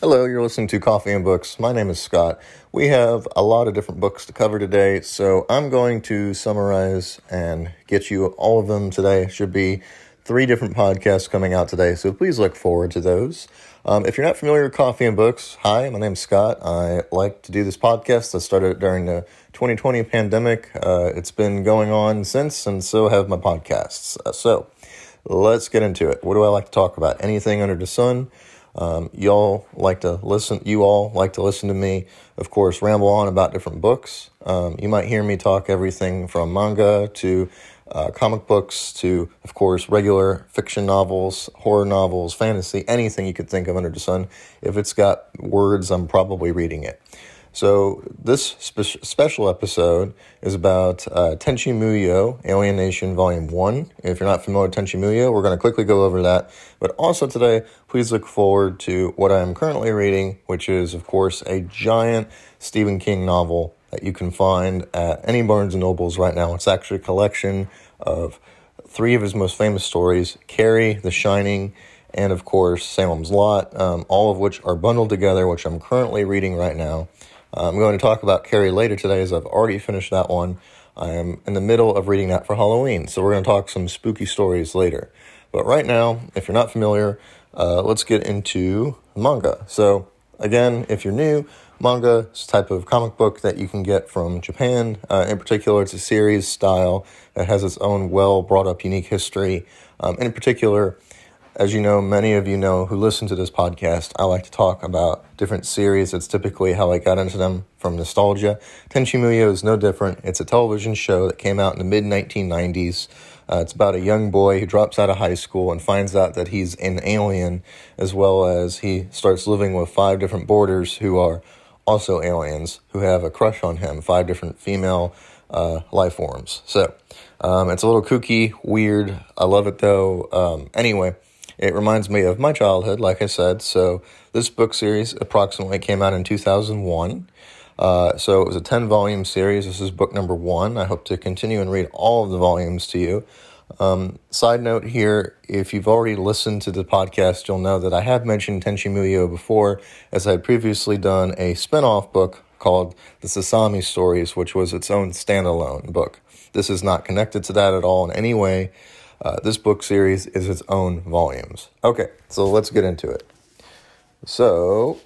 Hello, you're listening to Coffee and Books. My name is Scott. We have a lot of different books to cover today, so I'm going to summarize and get you all of them today. Should be three different podcasts coming out today, so please look forward to those. Um, if you're not familiar with Coffee and Books, hi, my name's Scott. I like to do this podcast. I started it during the 2020 pandemic. Uh, it's been going on since, and so have my podcasts. Uh, so let's get into it. What do I like to talk about? Anything under the sun. Um, y'all like to listen, you all like to listen to me, of course, ramble on about different books. Um, you might hear me talk everything from manga to uh, comic books to, of course, regular fiction novels, horror novels, fantasy, anything you could think of under the sun. If it's got words, I'm probably reading it. So this spe- special episode is about uh, Tenchi Muyo, Alien Nation Volume 1. If you're not familiar with Tenchi Muyo, we're going to quickly go over that. But also today, please look forward to what I am currently reading, which is, of course, a giant Stephen King novel that you can find at any Barnes & Nobles right now. It's actually a collection of three of his most famous stories, Carrie, The Shining, and of course Salem's Lot, um, all of which are bundled together, which I'm currently reading right now. I'm going to talk about Carrie later today, as I've already finished that one. I am in the middle of reading that for Halloween, so we're going to talk some spooky stories later. But right now, if you're not familiar, uh, let's get into manga. So, again, if you're new, manga is a type of comic book that you can get from Japan. Uh, in particular, it's a series style that has its own well brought up, unique history. Um, in particular, as you know, many of you know who listen to this podcast, I like to talk about different series. It's typically how I got into them from nostalgia. Tenchi Muyo is no different. It's a television show that came out in the mid 1990s. Uh, it's about a young boy who drops out of high school and finds out that he's an alien, as well as he starts living with five different boarders who are also aliens who have a crush on him, five different female uh, life forms. So um, it's a little kooky, weird. I love it though. Um, anyway. It reminds me of my childhood, like I said. So this book series approximately came out in 2001. Uh, so it was a 10 volume series. This is book number one. I hope to continue and read all of the volumes to you. Um, side note here if you've already listened to the podcast, you'll know that I have mentioned Tenchi Muyo before, as I had previously done a spin off book called The Sasami Stories, which was its own standalone book. This is not connected to that at all in any way. Uh, this book series is its own volumes. Okay, so let's get into it. So,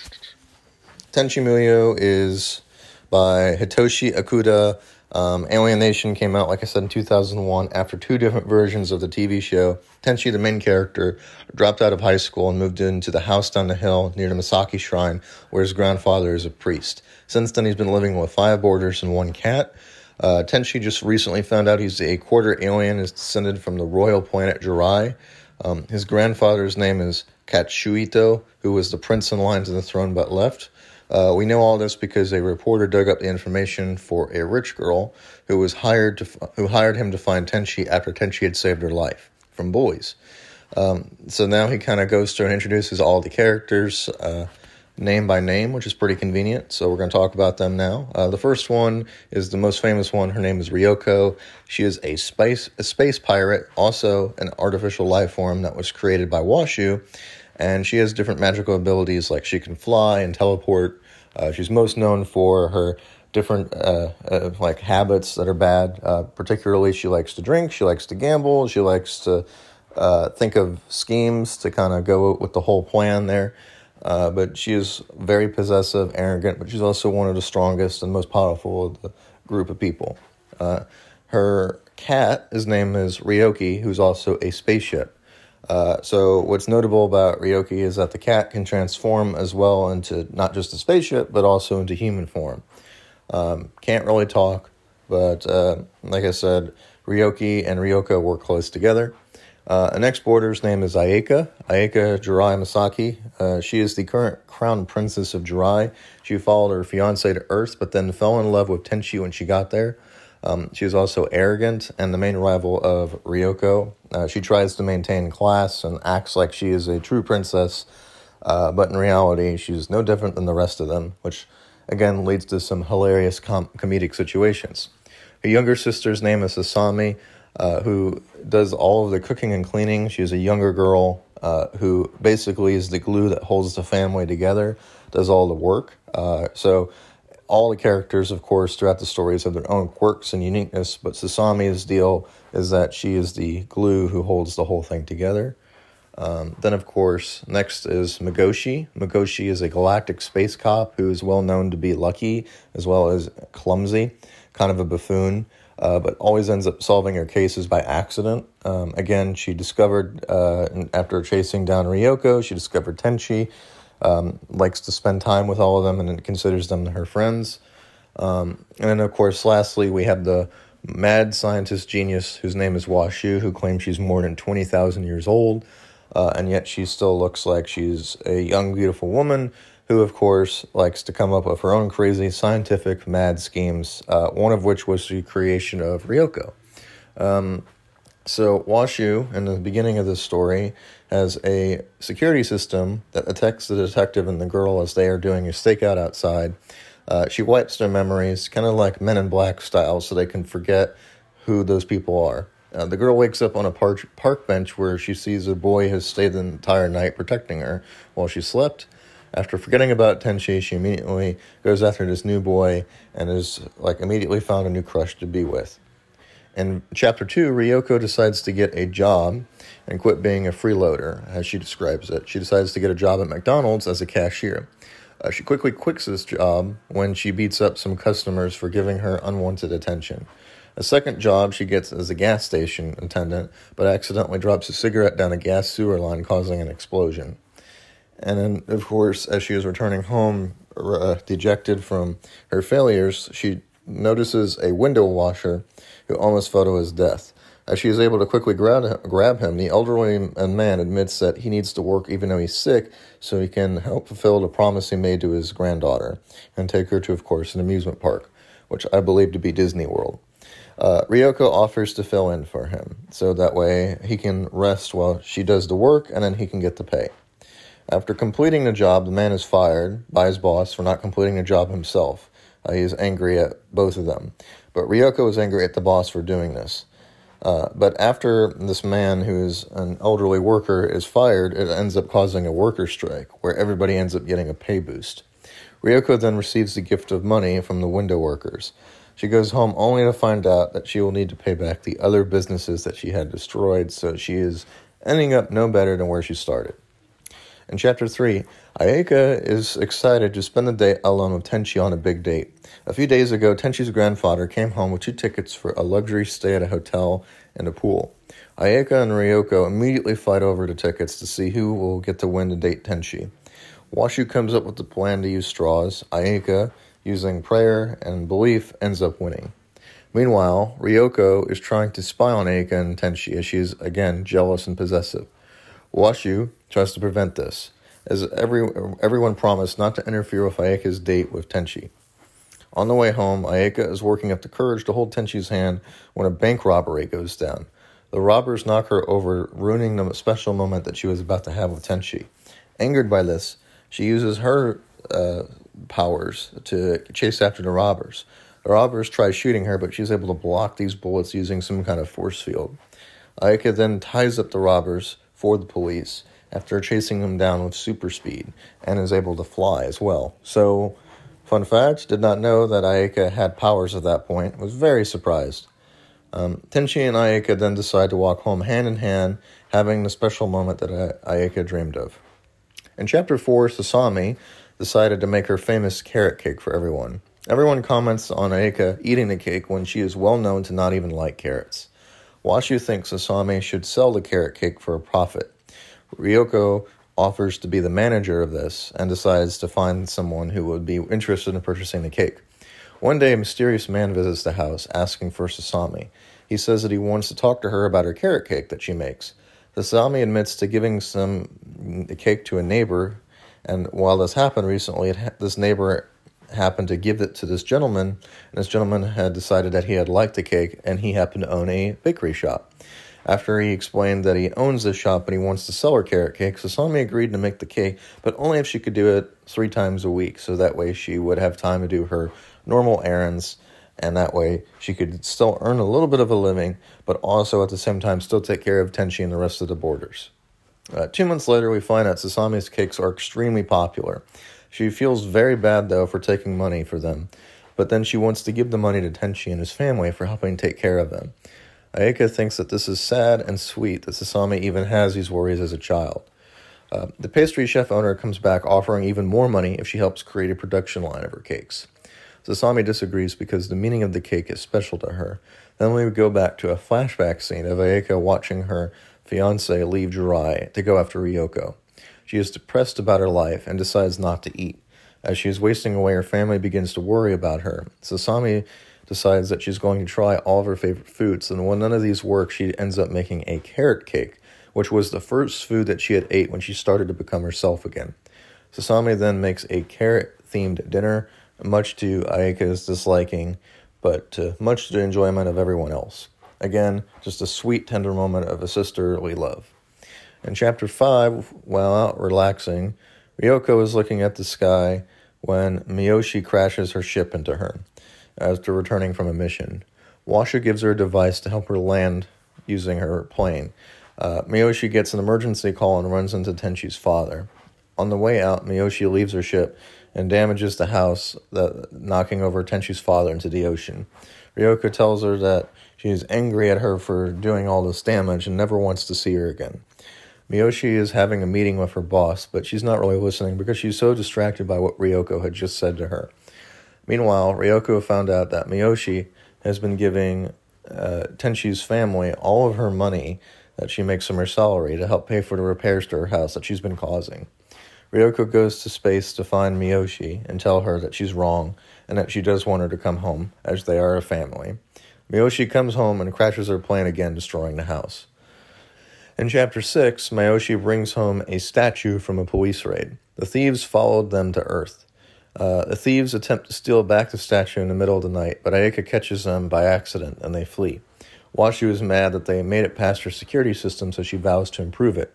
Tenchi Muyo is by Hitoshi Okuda. Um, came out, like I said, in 2001 after two different versions of the TV show. Tenchi, the main character, dropped out of high school and moved into the house down the hill near the Misaki Shrine, where his grandfather is a priest. Since then, he's been living with five boarders and one cat. Uh, just recently found out he's a quarter alien, is descended from the royal planet Jirai. Um, his grandfather's name is Katsuhito, who was the prince in line to the throne but left. Uh, we know all this because a reporter dug up the information for a rich girl who was hired to who hired him to find Tenchi after Tenchi had saved her life from boys. Um, so now he kind of goes through and introduces all the characters. Uh, name by name, which is pretty convenient. So we're going to talk about them now. Uh, the first one is the most famous one. Her name is Ryoko. She is a space a space pirate, also an artificial life form that was created by Washu, and she has different magical abilities like she can fly and teleport. Uh, she's most known for her different uh, uh, like habits that are bad. Uh, particularly, she likes to drink. She likes to gamble. She likes to uh, think of schemes to kind of go with the whole plan there. Uh, but she is very possessive, arrogant, but she's also one of the strongest and most powerful of the group of people. Uh, her cat, his name is Ryoki, who's also a spaceship. Uh, so, what's notable about Ryoki is that the cat can transform as well into not just a spaceship, but also into human form. Um, can't really talk, but uh, like I said, Ryoki and Ryoko work close together. Uh, an ex-boarder's name is Ayeka, Ayeka Jirai Misaki. Uh, she is the current crown princess of Jirai. She followed her fiance to Earth, but then fell in love with Tenchi when she got there. Um, she is also arrogant and the main rival of Ryoko. Uh, she tries to maintain class and acts like she is a true princess, uh, but in reality, she's no different than the rest of them, which again leads to some hilarious com- comedic situations. Her younger sister's name is Sasami uh, who does all of the cooking and cleaning. She is a younger girl, uh, who basically is the glue that holds the family together, does all the work. Uh, so all the characters, of course, throughout the stories have their own quirks and uniqueness, but Sasami's deal is that she is the glue who holds the whole thing together. Um, then, of course, next is Mihoshi. Mihoshi is a galactic space cop who is well known to be lucky as well as clumsy, kind of a buffoon, uh, but always ends up solving her cases by accident. Um, again, she discovered, uh, after chasing down Ryoko, she discovered Tenchi, um, likes to spend time with all of them and considers them her friends. Um, and then, of course, lastly, we have the mad scientist genius whose name is Washu, who claims she's more than 20,000 years old, uh, and yet she still looks like she's a young, beautiful woman who, of course, likes to come up with her own crazy scientific mad schemes, uh, one of which was the creation of Ryoko. Um, so, Washu, in the beginning of this story, has a security system that detects the detective and the girl as they are doing a stakeout outside. Uh, she wipes their memories, kind of like Men in Black style, so they can forget who those people are. Uh, the girl wakes up on a park, park bench where she sees a boy has stayed the entire night protecting her while she slept. After forgetting about Tenchi, she immediately goes after this new boy and is like immediately found a new crush to be with. In chapter two, Ryoko decides to get a job and quit being a freeloader, as she describes it. She decides to get a job at McDonald's as a cashier. Uh, she quickly quits this job when she beats up some customers for giving her unwanted attention. A second job she gets as a gas station attendant, but accidentally drops a cigarette down a gas sewer line, causing an explosion. And then, of course, as she is returning home, uh, dejected from her failures, she notices a window washer who almost fell to his death. As she is able to quickly grab, grab him, the elderly man admits that he needs to work even though he's sick so he can help fulfill the promise he made to his granddaughter and take her to, of course, an amusement park, which I believe to be Disney World. Uh, Ryoko offers to fill in for him so that way he can rest while she does the work and then he can get the pay. After completing the job, the man is fired by his boss for not completing the job himself. Uh, he is angry at both of them. But Ryoko is angry at the boss for doing this. Uh, but after this man, who is an elderly worker, is fired, it ends up causing a worker strike where everybody ends up getting a pay boost. Ryoko then receives the gift of money from the window workers. She goes home only to find out that she will need to pay back the other businesses that she had destroyed, so she is ending up no better than where she started. In chapter 3, Ayeka is excited to spend the day alone with Tenchi on a big date. A few days ago, Tenchi's grandfather came home with two tickets for a luxury stay at a hotel and a pool. Ayeka and Ryoko immediately fight over the tickets to see who will get to win the date Tenchi. Washu comes up with the plan to use straws. Ayeka, using prayer and belief, ends up winning. Meanwhile, Ryoko is trying to spy on Ayeka and Tenchi as she is, again, jealous and possessive. Washu tries to prevent this, as every, everyone promised not to interfere with Ayeka's date with Tenchi. On the way home, Ayeka is working up the courage to hold Tenchi's hand when a bank robbery goes down. The robbers knock her over, ruining the special moment that she was about to have with Tenchi. Angered by this, she uses her uh, powers to chase after the robbers. The robbers try shooting her, but she's able to block these bullets using some kind of force field. Ayeka then ties up the robbers, for the police after chasing them down with super speed and is able to fly as well. So, fun fact did not know that Ayeka had powers at that point, was very surprised. Um, Tenchi and Ayeka then decide to walk home hand in hand, having the special moment that Ayeka dreamed of. In chapter 4, Sasami decided to make her famous carrot cake for everyone. Everyone comments on Ayeka eating the cake when she is well known to not even like carrots. Washu thinks Sasami should sell the carrot cake for a profit. Ryoko offers to be the manager of this and decides to find someone who would be interested in purchasing the cake. One day, a mysterious man visits the house asking for Sasami. He says that he wants to talk to her about her carrot cake that she makes. Sasami admits to giving some cake to a neighbor, and while this happened recently, ha- this neighbor happened to give it to this gentleman, and this gentleman had decided that he had liked the cake, and he happened to own a bakery shop. After he explained that he owns this shop and he wants to sell her carrot cake, Sasami agreed to make the cake, but only if she could do it three times a week, so that way she would have time to do her normal errands, and that way she could still earn a little bit of a living, but also at the same time still take care of Tenchi and the rest of the boarders. Uh, two months later, we find out Sasami's cakes are extremely popular. She feels very bad, though, for taking money for them, but then she wants to give the money to Tenchi and his family for helping take care of them. Ayeka thinks that this is sad and sweet that Sasami even has these worries as a child. Uh, the pastry chef owner comes back offering even more money if she helps create a production line of her cakes. Sasami disagrees because the meaning of the cake is special to her. Then we go back to a flashback scene of Ayeka watching her fiance leave Jirai to go after Ryoko. She is depressed about her life and decides not to eat. As she is wasting away, her family begins to worry about her. Sasami decides that she's going to try all of her favorite foods, and when none of these work, she ends up making a carrot cake which was the first food that she had ate when she started to become herself again. Sasami then makes a carrot themed dinner, much to Ayeka's disliking, but uh, much to the enjoyment of everyone else. Again, just a sweet, tender moment of a sisterly love. In chapter 5, while out relaxing, Ryoko is looking at the sky when Mihoshi crashes her ship into her after returning from a mission. Washu gives her a device to help her land using her plane. Uh, Mihoshi gets an emergency call and runs into Tenchi's father. On the way out, Mihoshi leaves her ship and damages the house, that, knocking over Tenchi's father into the ocean. Ryoko tells her that she is angry at her for doing all this damage and never wants to see her again. Mihoshi is having a meeting with her boss, but she's not really listening because she's so distracted by what Ryoko had just said to her. Meanwhile, Ryoko found out that Mihoshi has been giving uh, Tenchi's family all of her money that she makes from her salary to help pay for the repairs to her house that she's been causing. Ryoko goes to space to find Mihoshi and tell her that she's wrong and that she does want her to come home, as they are a family. Mihoshi comes home and crashes her plane again, destroying the house. In chapter 6, Mihoshi brings home a statue from a police raid. The thieves followed them to Earth. Uh, the thieves attempt to steal back the statue in the middle of the night, but Ayeka catches them by accident and they flee. Washu is mad that they made it past her security system, so she vows to improve it.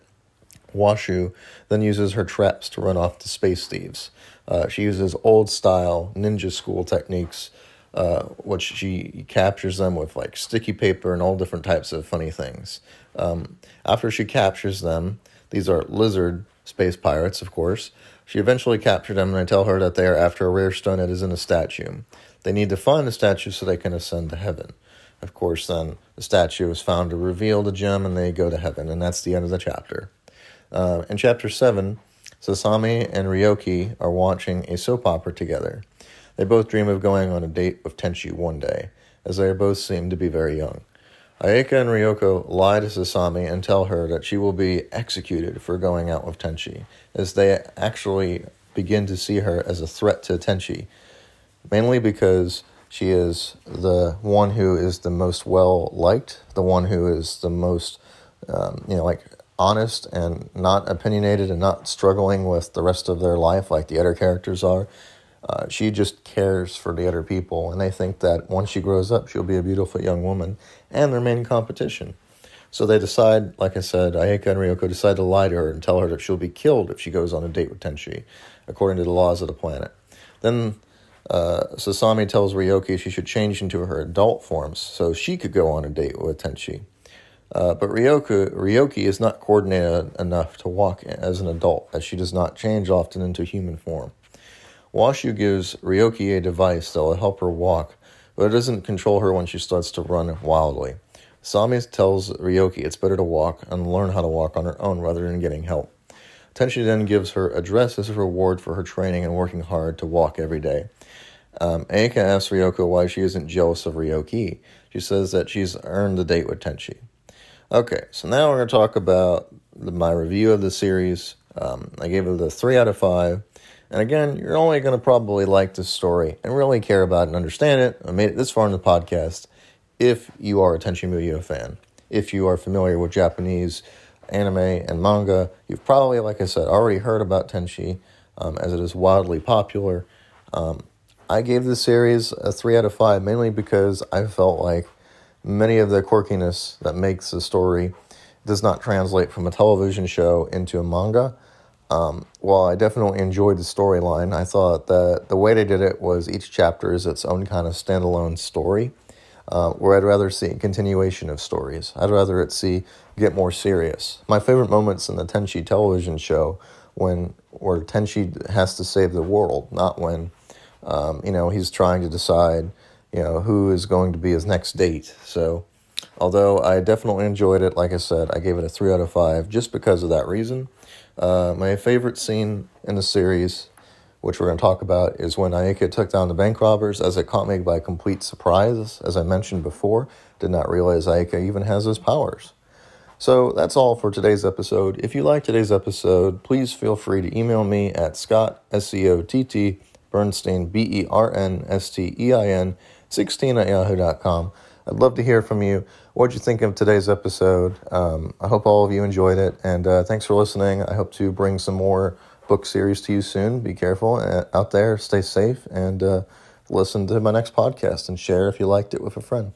Washu then uses her traps to run off the space thieves. Uh, she uses old style ninja school techniques, uh, which she captures them with like sticky paper and all different types of funny things. Um, after she captures them, these are lizard space pirates, of course. She eventually captured them, and I tell her that they are after a rare stone that is in a statue. They need to find the statue so they can ascend to heaven. Of course, then the statue is found to reveal the gem and they go to heaven, and that's the end of the chapter. Uh, in chapter 7, Sasami and Ryoki are watching a soap opera together. They both dream of going on a date with Tenchi one day, as they both seem to be very young. Ayeka and Ryoko lie to Sasami and tell her that she will be executed for going out with Tenchi, as they actually begin to see her as a threat to Tenchi, mainly because she is the one who is the most well liked, the one who is the most, um, you know, like honest and not opinionated and not struggling with the rest of their life like the other characters are. Uh, she just cares for the other people, and they think that once she grows up, she'll be a beautiful young woman and their main competition. So they decide, like I said, Ayeka and Ryoko decide to lie to her and tell her that she'll be killed if she goes on a date with Tenchi, according to the laws of the planet. Then uh, Sasami tells Ryoki she should change into her adult forms so she could go on a date with Tenchi. Uh, but Ryoku, Ryoki is not coordinated enough to walk as an adult, as she does not change often into human form. Washu gives Ryoki a device that will help her walk, but it doesn't control her when she starts to run wildly. Sami tells Ryoki it's better to walk and learn how to walk on her own rather than getting help. Tenchi then gives her a dress as a reward for her training and working hard to walk every day. Um, Ayeka asks Ryoko why she isn't jealous of Ryoki. She says that she's earned the date with Tenchi. Okay, so now we're going to talk about my review of the series. Um, I gave it a 3 out of 5. And again, you're only going to probably like this story and really care about and understand it. I made it this far in the podcast if you are a Tenchi Muyo fan. If you are familiar with Japanese anime and manga, you've probably, like I said, already heard about Tenchi um, as it is wildly popular. Um, I gave the series a 3 out of 5 mainly because I felt like many of the quirkiness that makes the story does not translate from a television show into a manga. Um, while I definitely enjoyed the storyline, I thought that the way they did it was each chapter is its own kind of standalone story. uh, where I'd rather see a continuation of stories. I'd rather it see get more serious. My favorite moments in the Tenchi television show when where Tenchi has to save the world, not when um, you know he's trying to decide you know who is going to be his next date. So although I definitely enjoyed it, like I said, I gave it a three out of five just because of that reason. Uh, my favorite scene in the series, which we're going to talk about, is when Ayeka took down the bank robbers as it caught me by complete surprise. As I mentioned before, did not realize Ayeka even has those powers. So that's all for today's episode. If you like today's episode, please feel free to email me at Scott, S C O T T, Bernstein, B E R N S T E I N, 16 at yahoo.com. I'd love to hear from you. What did you think of today's episode? Um, I hope all of you enjoyed it, and uh, thanks for listening. I hope to bring some more book series to you soon. Be careful uh, out there, stay safe, and uh, listen to my next podcast and share if you liked it with a friend.